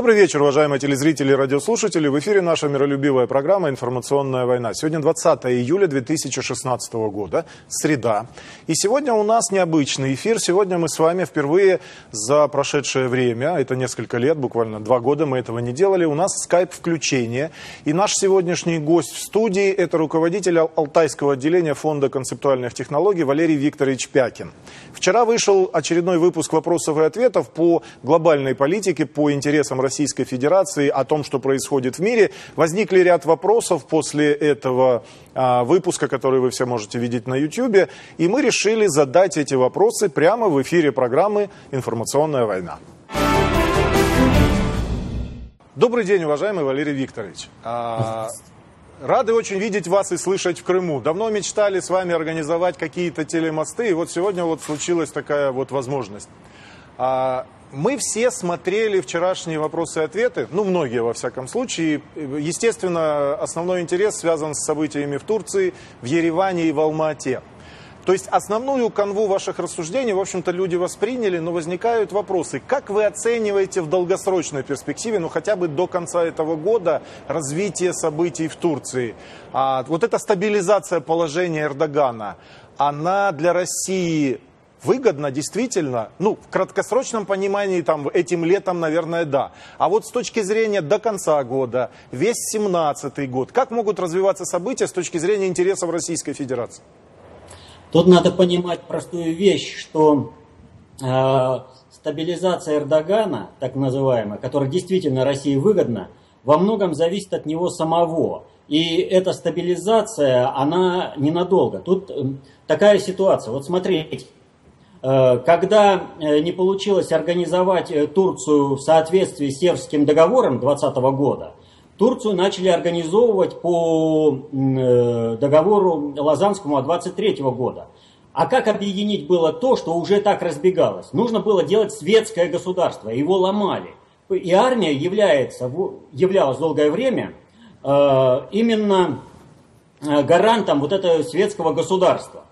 Добрый вечер, уважаемые телезрители и радиослушатели. В эфире наша миролюбивая программа «Информационная война». Сегодня 20 июля 2016 года, среда. И сегодня у нас необычный эфир. Сегодня мы с вами впервые за прошедшее время, это несколько лет, буквально два года мы этого не делали, у нас скайп-включение. И наш сегодняшний гость в студии – это руководитель Алтайского отделения Фонда концептуальных технологий Валерий Викторович Пякин. Вчера вышел очередной выпуск вопросов и ответов по глобальной политике, по интересам Российской Федерации, о том, что происходит в мире. Возникли ряд вопросов после этого а, выпуска, который вы все можете видеть на YouTube, и мы решили задать эти вопросы прямо в эфире программы «Информационная война». Добрый день, уважаемый Валерий Викторович. А, рады очень видеть вас и слышать в Крыму. Давно мечтали с вами организовать какие-то телемосты, и вот сегодня вот случилась такая вот возможность. А, мы все смотрели вчерашние вопросы и ответы, ну, многие во всяком случае. Естественно, основной интерес связан с событиями в Турции, в Ереване и в Алма-Ате. То есть основную канву ваших рассуждений, в общем-то, люди восприняли, но возникают вопросы. Как вы оцениваете в долгосрочной перспективе, ну хотя бы до конца этого года, развитие событий в Турции? А, вот эта стабилизация положения Эрдогана, она для России выгодно действительно, ну, в краткосрочном понимании, там, этим летом, наверное, да. А вот с точки зрения до конца года, весь 17 год, как могут развиваться события с точки зрения интересов Российской Федерации? Тут надо понимать простую вещь, что э, стабилизация Эрдогана, так называемая, которая действительно России выгодна, во многом зависит от него самого. И эта стабилизация, она ненадолго. Тут э, такая ситуация. Вот смотрите, когда э, не получилось организовать э, Турцию в соответствии с Севским договором 2020 года, Турцию начали организовывать по договору Лазанскому от 23 года. А как объединить было то, что уже так разбегалось? Нужно было делать светское государство, его ломали. И армия является, являлась долгое время именно гарантом вот этого светского государства.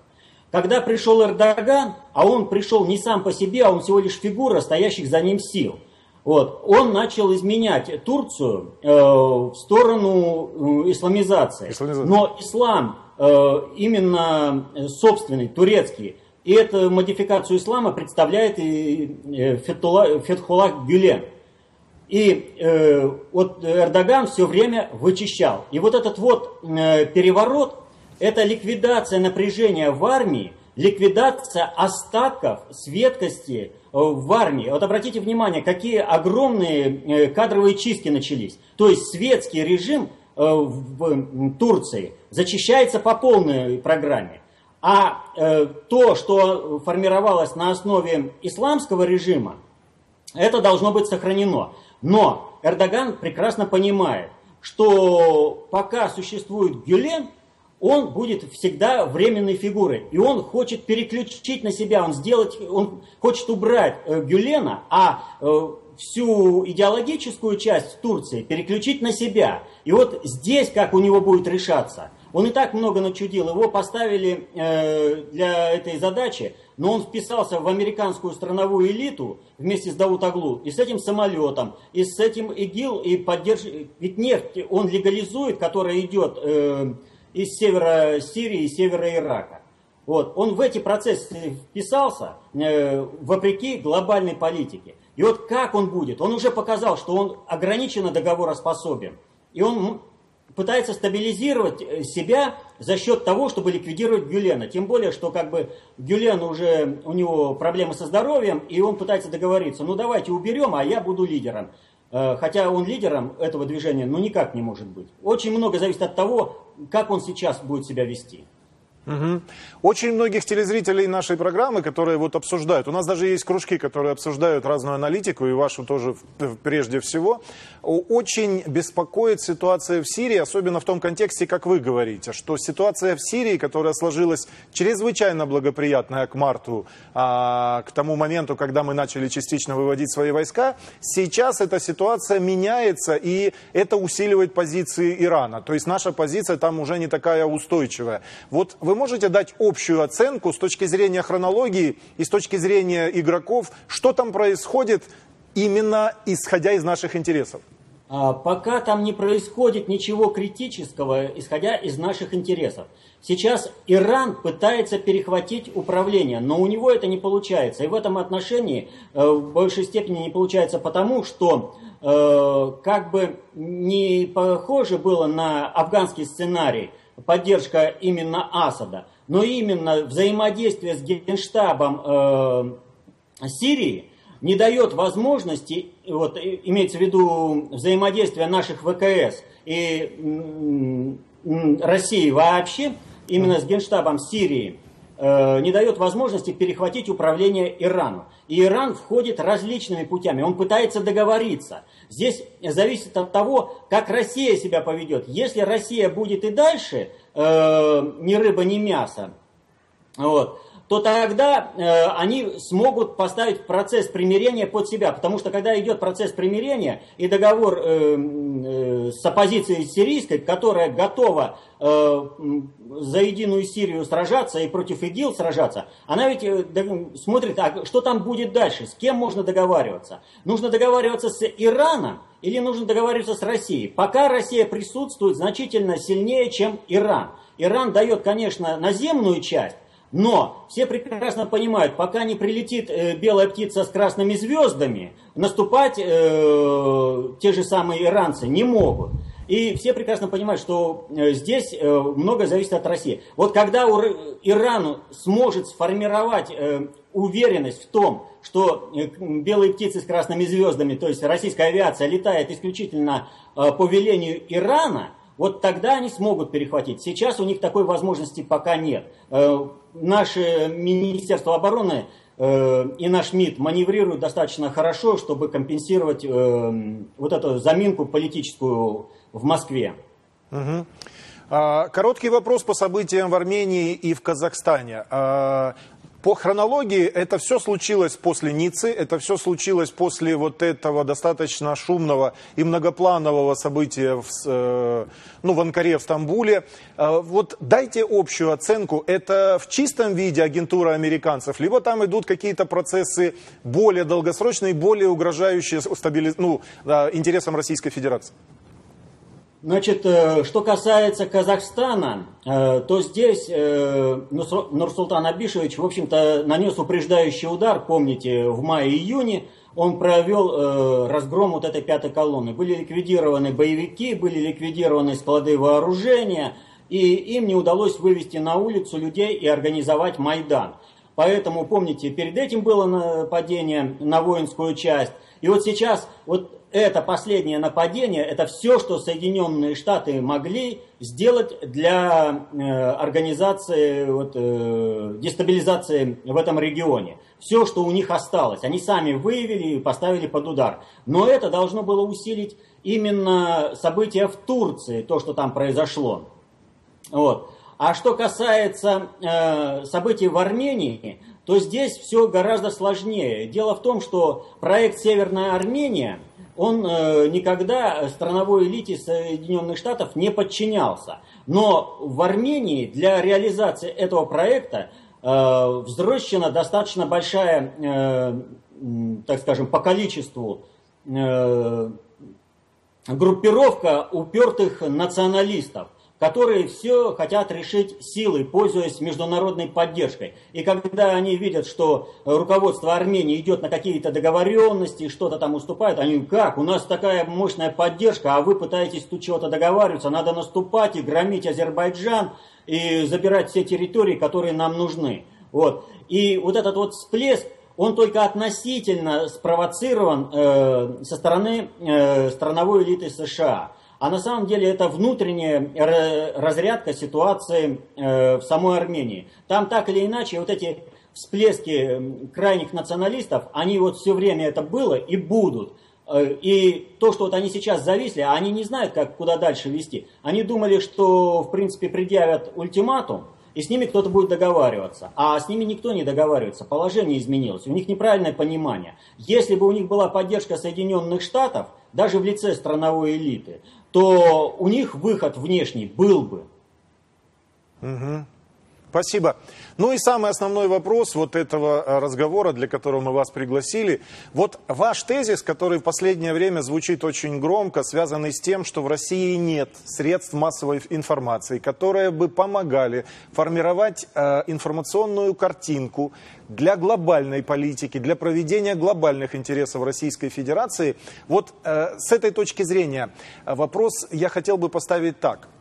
Когда пришел Эрдоган, а он пришел не сам по себе, а он всего лишь фигура стоящих за ним сил, вот, он начал изменять Турцию э, в сторону э, исламизации. Исламизация. Но ислам э, именно собственный, турецкий, и эту модификацию ислама представляет и э, Фетхулlah, Фетхулlah Гюлен. И э, вот Эрдоган все время вычищал. И вот этот вот э, переворот, это ликвидация напряжения в армии, ликвидация остатков светкости э, в армии. Вот обратите внимание, какие огромные э, кадровые чистки начались. То есть светский режим э, в Турции зачищается по полной программе. А то, что формировалось на основе исламского режима, это должно быть сохранено. Но Эрдоган прекрасно понимает, что пока существует Гюлен, он будет всегда временной фигурой. И он хочет переключить на себя, он, сделать, он хочет убрать э, Гюлена, а э, всю идеологическую часть Турции переключить на себя. И вот здесь как у него будет решаться. Он и так много начудил, его поставили э, для этой задачи, но он вписался в американскую страновую элиту вместе с Даутаглу, и с этим самолетом, и с этим ИГИЛ, и поддерж... Ведь нефть он легализует, которая идет... Э, из севера Сирии и севера Ирака. Вот. Он в эти процессы вписался э, вопреки глобальной политике. И вот как он будет? Он уже показал, что он ограниченно договороспособен. И он пытается стабилизировать э, себя за счет того, чтобы ликвидировать Гюлена. Тем более, что как бы Гюлен уже, у него проблемы со здоровьем, и он пытается договориться. Ну давайте уберем, а я буду лидером. Э, хотя он лидером этого движения, ну никак не может быть. Очень много зависит от того, как он сейчас будет себя вести. Угу. Очень многих телезрителей нашей программы, которые вот обсуждают, у нас даже есть кружки, которые обсуждают разную аналитику, и вашу тоже прежде всего, очень беспокоит ситуация в Сирии, особенно в том контексте, как вы говорите, что ситуация в Сирии, которая сложилась чрезвычайно благоприятная к марту, а, к тому моменту, когда мы начали частично выводить свои войска, сейчас эта ситуация меняется, и это усиливает позиции Ирана. То есть наша позиция там уже не такая устойчивая. Вот вы можете дать общую оценку с точки зрения хронологии и с точки зрения игроков, что там происходит именно исходя из наших интересов? А, пока там не происходит ничего критического, исходя из наших интересов. Сейчас Иран пытается перехватить управление, но у него это не получается. И в этом отношении э, в большей степени не получается потому, что э, как бы не похоже было на афганский сценарий поддержка именно Асада, но именно взаимодействие с генштабом э, Сирии – не дает возможности, вот, имеется в виду взаимодействие наших ВКС и России вообще, именно с Генштабом Сирии, не дает возможности перехватить управление Ирану. И Иран входит различными путями, он пытается договориться. Здесь зависит от того, как Россия себя поведет. Если Россия будет и дальше э, ни рыба, ни мясо, вот, то тогда э, они смогут поставить процесс примирения под себя. Потому что когда идет процесс примирения и договор э, э, с оппозицией сирийской, которая готова э, за единую Сирию сражаться и против ИГИЛ сражаться, она ведь э, смотрит, а что там будет дальше, с кем можно договариваться. Нужно договариваться с Ираном или нужно договариваться с Россией. Пока Россия присутствует значительно сильнее, чем Иран. Иран дает, конечно, наземную часть, но все прекрасно понимают, пока не прилетит э, белая птица с красными звездами, наступать э, те же самые иранцы не могут. И все прекрасно понимают, что э, здесь э, много зависит от России. Вот когда у Ирану сможет сформировать э, уверенность в том, что белые птицы с красными звездами, то есть российская авиация, летает исключительно по велению Ирана, вот тогда они смогут перехватить. Сейчас у них такой возможности пока нет. Э, наше Министерство обороны э, и наш МИД маневрируют достаточно хорошо, чтобы компенсировать э, вот эту заминку политическую в Москве. Угу. Короткий вопрос по событиям в Армении и в Казахстане. По хронологии это все случилось после Ниццы, это все случилось после вот этого достаточно шумного и многопланового события в, э, ну, в Анкаре, в Стамбуле. Э, вот дайте общую оценку, это в чистом виде агентура американцев, либо там идут какие-то процессы более долгосрочные, более угрожающие стабили... ну, интересам Российской Федерации? Значит, э, что касается Казахстана, э, то здесь э, Нурсултан Абишевич, в общем-то, нанес упреждающий удар, помните, в мае-июне он провел разгром вот этой пятой колонны. Были ликвидированы боевики, были ликвидированы склады вооружения, и им не удалось вывести на улицу людей и организовать Майдан. Поэтому, помните, перед этим было нападение на воинскую часть, и вот сейчас вот это последнее нападение, это все, что Соединенные Штаты могли сделать для э, организации вот, э, дестабилизации в этом регионе. Все, что у них осталось, они сами выявили и поставили под удар. Но это должно было усилить именно события в Турции, то, что там произошло. Вот. А что касается э, событий в Армении, то здесь все гораздо сложнее. Дело в том, что проект Северная Армения – он э, никогда страновой элите Соединенных Штатов не подчинялся. Но в Армении для реализации этого проекта э, взрощена достаточно большая, э, так скажем, по количеству группировка упертых националистов которые все хотят решить силой, пользуясь международной поддержкой. И когда они видят, что руководство Армении идет на какие-то договоренности, что-то там уступает, они как, у нас такая мощная поддержка, а вы пытаетесь тут чего-то договариваться, надо наступать и громить Азербайджан и забирать все территории, которые нам нужны. Вот. И вот этот вот всплеск, он только относительно спровоцирован э, со стороны э, страновой элиты США. А на самом деле это внутренняя разрядка ситуации э, в самой Армении. Там так или иначе вот эти всплески крайних националистов, они вот все время это было и будут. Э, и то, что вот они сейчас зависли, они не знают, как, куда дальше вести. Они думали, что, в принципе, предъявят ультиматум, и с ними кто-то будет договариваться. А с ними никто не договаривается, положение изменилось, у них неправильное понимание. Если бы у них была поддержка Соединенных Штатов, даже в лице страновой элиты, то у них выход внешний был бы. Угу. Спасибо. Ну и самый основной вопрос вот этого э, разговора, для которого мы вас пригласили. Вот ваш тезис, который в последнее время звучит очень громко, связанный с тем, что в России нет средств массовой информации, которые бы помогали формировать э, информационную картинку для глобальной политики, для проведения глобальных интересов Российской Федерации. Вот э, с этой точки зрения вопрос я хотел бы поставить так –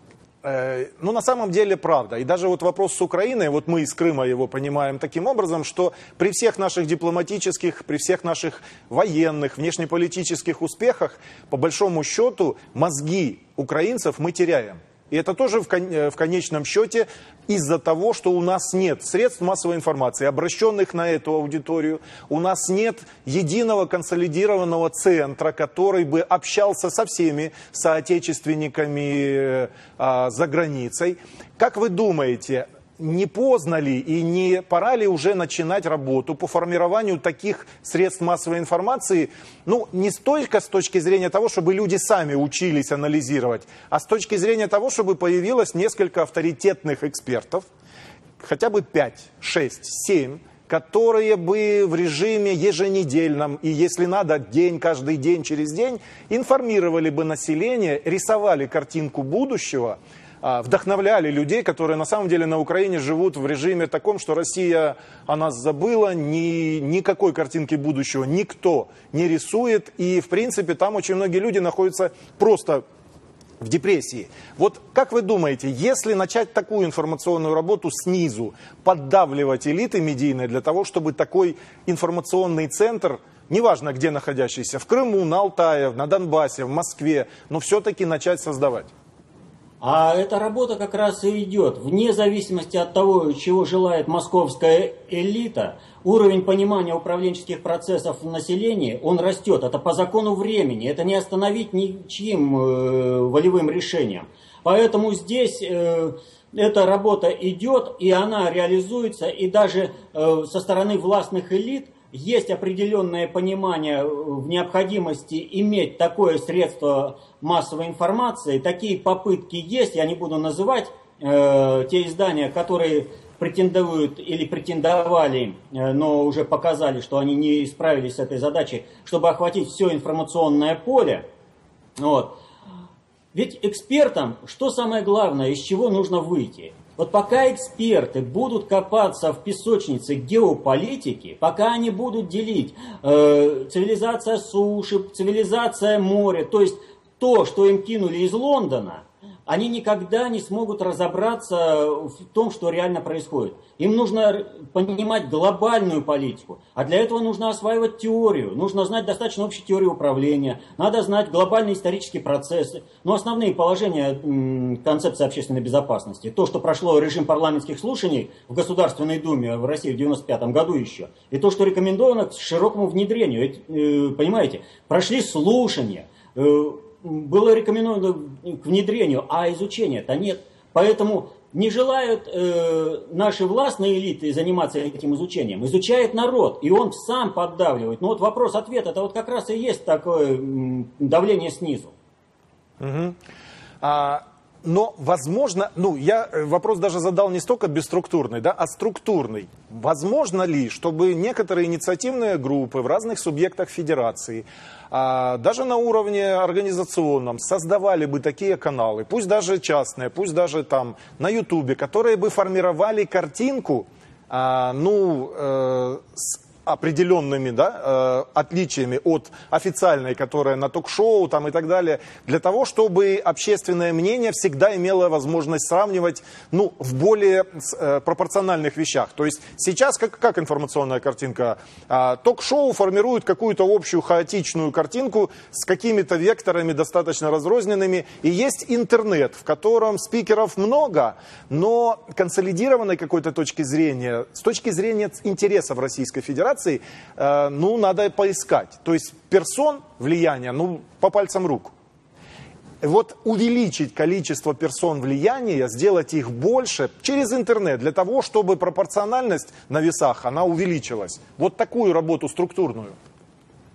ну, на самом деле, правда. И даже вот вопрос с Украиной, вот мы из Крыма его понимаем таким образом, что при всех наших дипломатических, при всех наших военных, внешнеполитических успехах, по большому счету, мозги украинцев мы теряем. И это тоже э, в конечном счете из-за того, что у нас нет средств массовой информации, обращенных на эту аудиторию. У нас нет единого консолидированного центра, который бы общался со всеми соотечественниками э, э, за границей. Как вы думаете, не поздно ли и не пора ли уже начинать работу по формированию таких средств массовой информации, ну, не столько с точки зрения того, чтобы люди сами учились анализировать, а с точки зрения того, чтобы появилось несколько авторитетных экспертов, хотя бы 5, 6, 7, которые бы в режиме еженедельном и, если надо, день, каждый день, через день, информировали бы население, рисовали картинку будущего – вдохновляли людей, которые на самом деле на Украине живут в режиме таком, что Россия о нас забыла, ни, никакой картинки будущего никто не рисует. И, в принципе, там очень многие люди находятся просто в депрессии. Вот как вы думаете, если начать такую информационную работу снизу, поддавливать элиты медийные для того, чтобы такой информационный центр, неважно где находящийся, в Крыму, на Алтае, на Донбассе, в Москве, но все-таки начать создавать? А эта работа как раз и идет. Вне зависимости от того, чего желает московская элита, уровень понимания управленческих процессов в населении, он растет. Это по закону времени. Это не остановить ничьим э, волевым решением. Поэтому здесь э, эта работа идет, и она реализуется, и даже э, со стороны властных элит – есть определенное понимание в необходимости иметь такое средство массовой информации. Такие попытки есть, я не буду называть э, те издания, которые претендуют или претендовали, э, но уже показали, что они не справились с этой задачей, чтобы охватить все информационное поле. Вот. Ведь экспертам, что самое главное, из чего нужно выйти? Вот пока эксперты будут копаться в песочнице геополитики, пока они будут делить э, цивилизация суши, цивилизация моря, то есть то, что им кинули из Лондона, они никогда не смогут разобраться в том, что реально происходит. Им нужно понимать глобальную политику, а для этого нужно осваивать теорию, нужно знать достаточно общей теории управления, надо знать глобальные исторические процессы, но основные положения концепции общественной безопасности, то, что прошло режим парламентских слушаний в Государственной Думе в России в 95 году еще, и то, что рекомендовано к широкому внедрению, э, понимаете, прошли слушания, э, было рекомендовано к внедрению, а изучения-то нет. Поэтому не желают э, наши властные элиты заниматься этим изучением. Изучает народ, и он сам поддавливает. Но вот вопрос-ответ, это вот как раз и есть такое давление снизу. Угу. А, но, возможно, ну, я э, вопрос даже задал не столько бесструктурный, да, а структурный. Возможно ли, чтобы некоторые инициативные группы в разных субъектах федерации, а, даже на уровне организационном, создавали бы такие каналы, пусть даже частные, пусть даже там на Ютубе, которые бы формировали картинку, а, ну, э, с определенными да, э, отличиями от официальной, которая на ток-шоу там, и так далее, для того, чтобы общественное мнение всегда имело возможность сравнивать ну, в более э, пропорциональных вещах. То есть сейчас как, как информационная картинка? Э, ток-шоу формирует какую-то общую хаотичную картинку с какими-то векторами достаточно разрозненными, и есть интернет, в котором спикеров много, но консолидированной какой-то точки зрения, с точки зрения интересов Российской Федерации, администрации, э, ну, надо поискать. То есть персон влияния, ну, по пальцам рук. Вот увеличить количество персон влияния, сделать их больше через интернет, для того, чтобы пропорциональность на весах, она увеличилась. Вот такую работу структурную.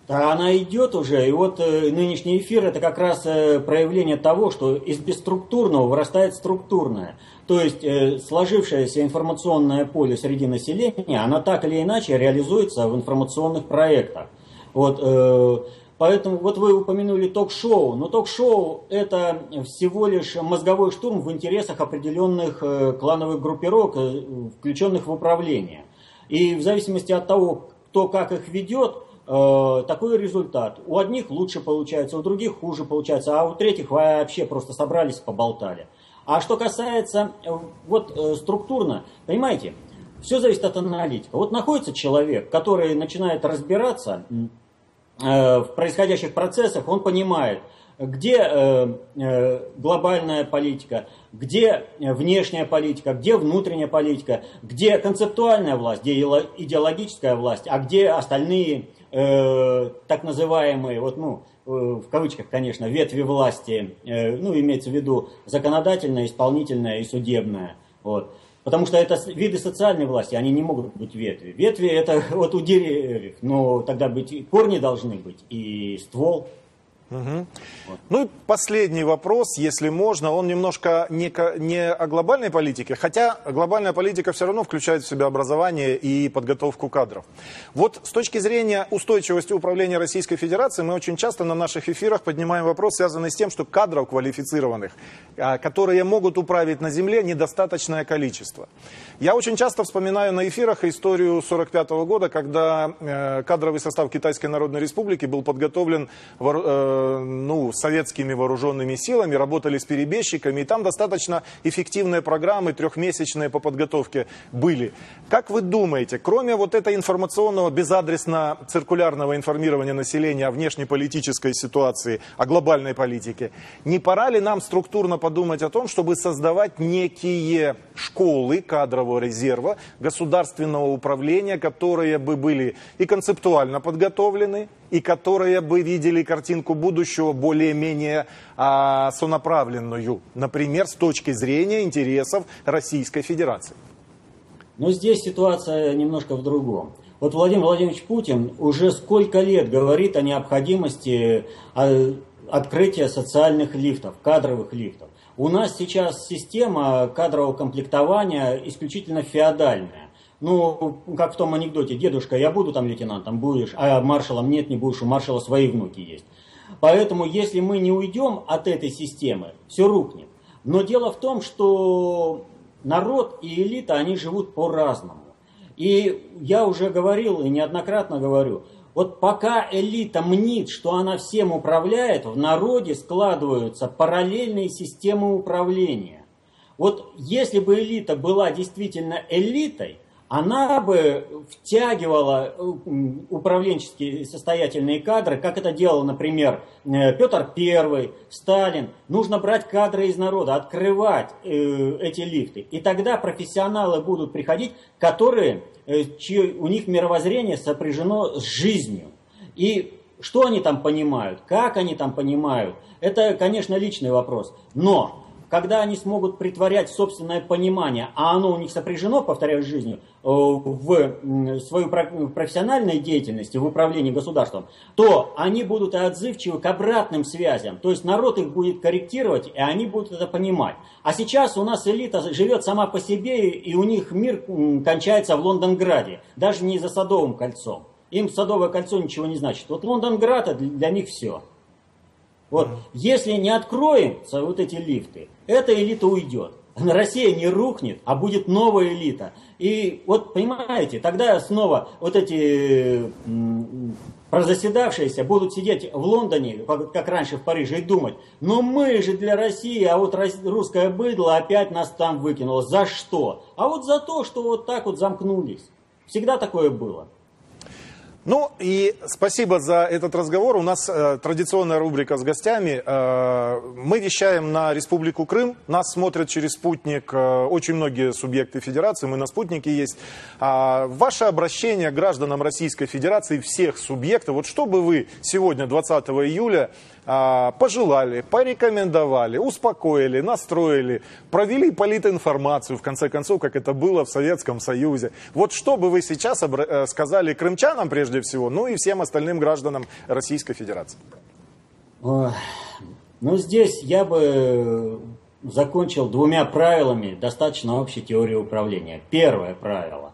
Да, она идет уже, и вот э, нынешний эфир это как раз э, проявление того, что из бесструктурного вырастает структурное. То есть э, сложившееся информационное поле среди населения, она так или иначе реализуется в информационных проектах. Вот, э, поэтому вот вы упомянули ток-шоу, но ток-шоу это всего лишь мозговой штурм в интересах определенных э, клановых группировок, э, включенных в управление. И в зависимости от того, кто как их ведет, Э, такой результат. У одних лучше получается, у других хуже получается, а у третьих вообще просто собрались, поболтали. А что касается э, вот э, структурно, понимаете, все зависит от аналитика. Вот находится человек, который начинает разбираться в происходящих процессах, он понимает, где глобальная политика, где внешняя политика, где внутренняя политика, где концептуальная власть, где идеологическая власть, а где остальные э, так называемые, вот, ну, э, в кавычках, конечно, ветви власти, э, ну, имеется в виду законодательная, исполнительная и судебная. Вот. Потому что это виды социальной власти, они не могут быть ветви. Ветви это вот у деревьев, но тогда быть корни должны быть и ствол. Угу. Ну и последний вопрос, если можно, он немножко не, не о глобальной политике, хотя глобальная политика все равно включает в себя образование и подготовку кадров. Вот с точки зрения устойчивости управления Российской Федерацией, мы очень часто на наших эфирах поднимаем вопрос, связанный с тем, что кадров квалифицированных, а, которые могут управить на земле, недостаточное количество. Я очень часто вспоминаю на эфирах историю 1945 года, когда э, кадровый состав Китайской Народной Республики был подготовлен э, ну, советскими вооруженными силами, работали с перебежчиками, и там достаточно эффективные программы, трехмесячные по подготовке были. Как вы думаете, кроме вот этого информационного, безадресно-циркулярного информирования населения о внешнеполитической ситуации, о глобальной политике, не пора ли нам структурно подумать о том, чтобы создавать некие школы кадрового резерва государственного управления, которые бы были и концептуально подготовлены, и которые бы видели картинку будущего более-менее а, сонаправленную, например, с точки зрения интересов Российской Федерации. Но здесь ситуация немножко в другом. Вот Владимир Владимирович Путин уже сколько лет говорит о необходимости а, открытия социальных лифтов, кадровых лифтов. У нас сейчас система кадрового комплектования исключительно феодальная. Ну, как в том анекдоте, дедушка, я буду там лейтенантом, будешь, а маршалом нет, не будешь, у маршала свои внуки есть. Поэтому, если мы не уйдем от этой системы, все рухнет. Но дело в том, что народ и элита, они живут по-разному. И я уже говорил и неоднократно говорю, вот пока элита мнит, что она всем управляет, в народе складываются параллельные системы управления. Вот если бы элита была действительно элитой, она бы втягивала э, управленческие состоятельные кадры, как это делал, например, э, Петр I, Сталин. Нужно брать кадры из народа, открывать э, эти лифты. И тогда профессионалы будут приходить, которые, чьи, у них мировоззрение сопряжено с жизнью. И что они там понимают, как они там понимают, это, конечно, личный вопрос. Но когда они смогут притворять собственное понимание, а оно у них сопряжено, повторяю, с жизнью, э, в свою профессиональной деятельности, в управлении государством, то они будут отзывчивы к обратным связям. То есть народ их будет корректировать, и они будут это понимать. А сейчас у нас элита живет сама по себе, и у них мир кончается в Лондонграде, даже не за Садовым кольцом. Им Садовое кольцо ничего не значит. Вот Лондонград для них все. Вот, если не откроются вот эти лифты, эта элита уйдет. Россия не рухнет, а будет новая элита. И вот, понимаете, тогда снова вот эти прозаседавшиеся будут сидеть в Лондоне, как раньше в Париже, и думать, ну мы же для России, а вот русское быдло опять нас там выкинуло. За что? А вот за то, что вот так вот замкнулись. Всегда такое было. Ну и спасибо за этот разговор. У нас э, традиционная рубрика с гостями. Э, мы вещаем на Республику Крым. Нас смотрят через спутник э, очень многие субъекты Федерации. Мы на спутнике есть. А, ваше обращение гражданам Российской Федерации, всех субъектов. Вот что бы вы сегодня, 20 июля, пожелали, порекомендовали, успокоили, настроили, провели политинформацию, в конце концов, как это было в Советском Союзе. Вот что бы вы сейчас э, сказали крымчанам прежде всего, ну и всем остальным гражданам Российской Федерации? Ну, здесь я бы закончил двумя правилами достаточно общей теории управления. Первое правило.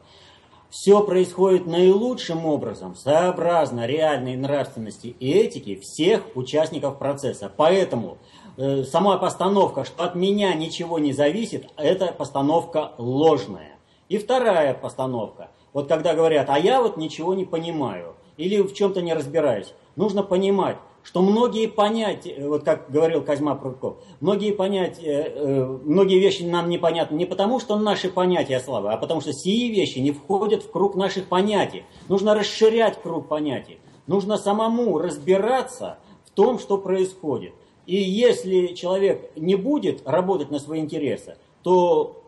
Все происходит наилучшим образом, сообразно реальной нравственности и этике всех участников процесса. Поэтому э, сама постановка, что от меня ничего не зависит, это постановка ложная. И вторая постановка. Вот когда говорят, а я вот ничего не понимаю или в чем-то не разбираюсь. Нужно понимать, что многие понятия, вот как говорил Козьма Прудков, многие понятия, э, многие вещи нам непонятны не потому, что наши понятия слабы, а потому что сии вещи не входят в круг наших понятий. Нужно расширять круг понятий. Нужно самому разбираться в том, что происходит. И если человек не будет работать на свои интересы, то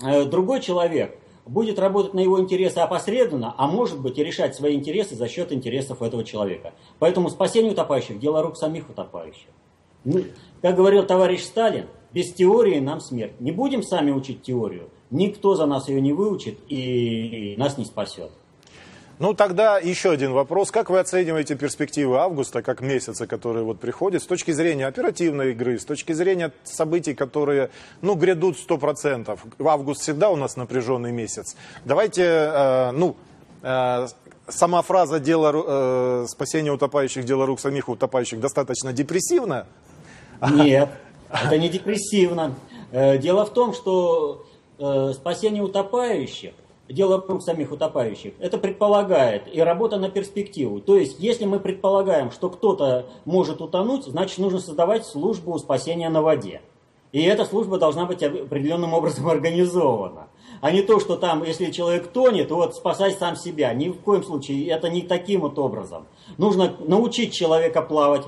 э, другой человек – будет работать на его интересы опосредованно, а может быть и решать свои интересы за счет интересов этого человека. Поэтому спасение утопающих – дело рук самих утопающих. Ну, как говорил товарищ Сталин, без теории нам смерть. Не будем сами учить теорию, никто за нас ее не выучит и нас не спасет. Ну, тогда еще один вопрос. Как вы оцениваете перспективы августа, как месяца, которые вот приходят, с точки зрения оперативной игры, с точки зрения событий, которые, ну, грядут 100%? Август всегда у нас напряженный месяц. Давайте, э, ну, э, сама фраза «дело, э, «спасение утопающих, дело рук самих утопающих» достаточно депрессивна? Нет, это не депрессивно. Э, дело в том, что э, спасение утопающих дело рук самих утопающих, это предполагает и работа на перспективу. То есть, если мы предполагаем, что кто-то может утонуть, значит, нужно создавать службу спасения на воде. И эта служба должна быть определенным образом организована. А не то, что там, если человек тонет, вот спасай сам себя. Ни в коем случае это не таким вот образом. Нужно научить человека плавать,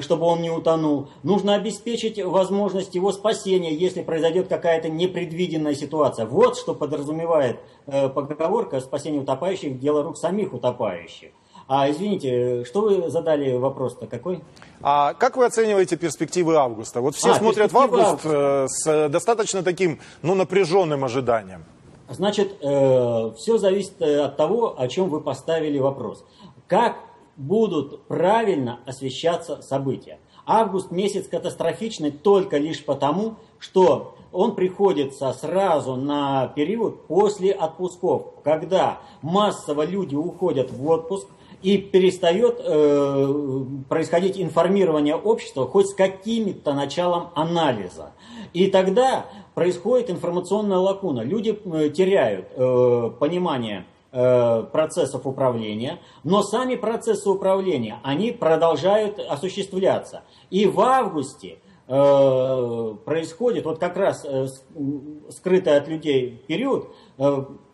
чтобы он не утонул. Нужно обеспечить возможность его спасения, если произойдет какая-то непредвиденная ситуация. Вот что подразумевает э, поговорка «спасение утопающих – дело рук самих утопающих». А, извините, что вы задали вопрос-то какой? А как вы оцениваете перспективы августа? Вот все а, смотрят в август э, с достаточно таким, ну, напряженным ожиданием. Значит, э, все зависит э, от того, о чем вы поставили вопрос. Как будут правильно освещаться события. Август месяц катастрофичный только лишь потому, что он приходится сразу на период после отпусков, когда массово люди уходят в отпуск и перестает э, происходить информирование общества хоть с каким-то началом анализа. И тогда происходит информационная лакуна. Люди э, теряют э, понимание процессов управления, но сами процессы управления, они продолжают осуществляться. И в августе э, происходит вот как раз э, скрытый от людей период,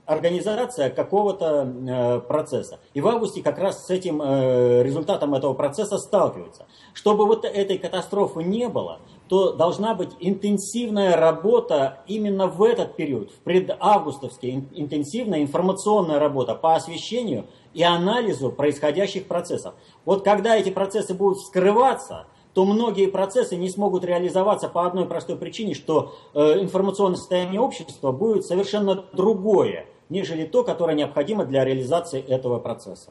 организация какого-то э, процесса. И в августе как раз с этим э, результатом этого процесса сталкиваются. Чтобы вот этой катастрофы не было, то должна быть интенсивная работа именно в этот период, в предавгустовский, интенсивная информационная работа по освещению и анализу происходящих процессов. Вот когда эти процессы будут скрываться, то многие процессы не смогут реализоваться по одной простой причине, что э, информационное состояние общества будет совершенно другое, нежели то, которое необходимо для реализации этого процесса.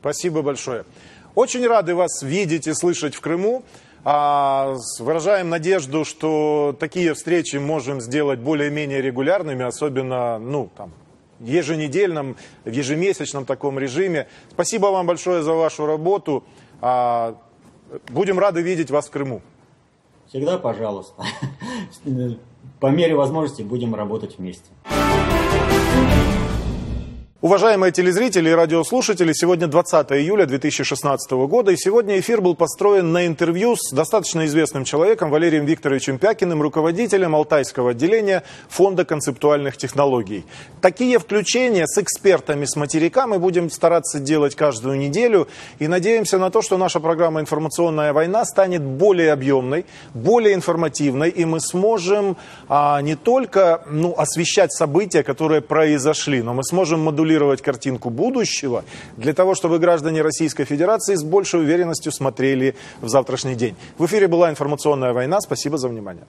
Спасибо большое. Очень рады вас видеть и слышать в Крыму. А, выражаем надежду, что такие встречи можем сделать более-менее регулярными, особенно ну, там, еженедельном, в ежемесячном таком режиме. Спасибо вам большое за вашу работу. А, будем рады видеть вас в Крыму. Всегда пожалуйста. По мере возможности будем работать вместе. Уважаемые телезрители и радиослушатели, сегодня 20 июля 2016 года, и сегодня эфир был построен на интервью с достаточно известным человеком Валерием Викторовичем Пякиным, руководителем Алтайского отделения Фонда концептуальных технологий. Такие включения с экспертами с материка мы будем стараться делать каждую неделю, и надеемся на то, что наша программа «Информационная война» станет более объемной, более информативной, и мы сможем а, не только ну, освещать события, которые произошли, но мы сможем модулировать смоделировать картинку будущего, для того, чтобы граждане Российской Федерации с большей уверенностью смотрели в завтрашний день. В эфире была информационная война. Спасибо за внимание.